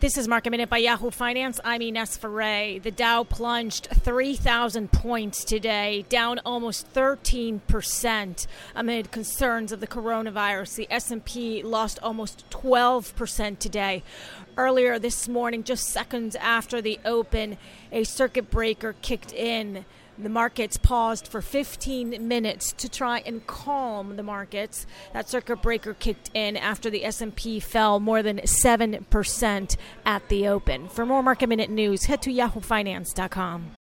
This is Market Minute by Yahoo Finance. I'm Ines Ferre. The Dow plunged 3,000 points today, down almost 13% amid concerns of the coronavirus. The S&P lost almost 12% today. Earlier this morning, just seconds after the open, a circuit breaker kicked in. The markets paused for 15 minutes to try and calm the markets. That circuit breaker kicked in after the S&P fell more than 7% at the open. For more market minute news, head to yahoofinance.com.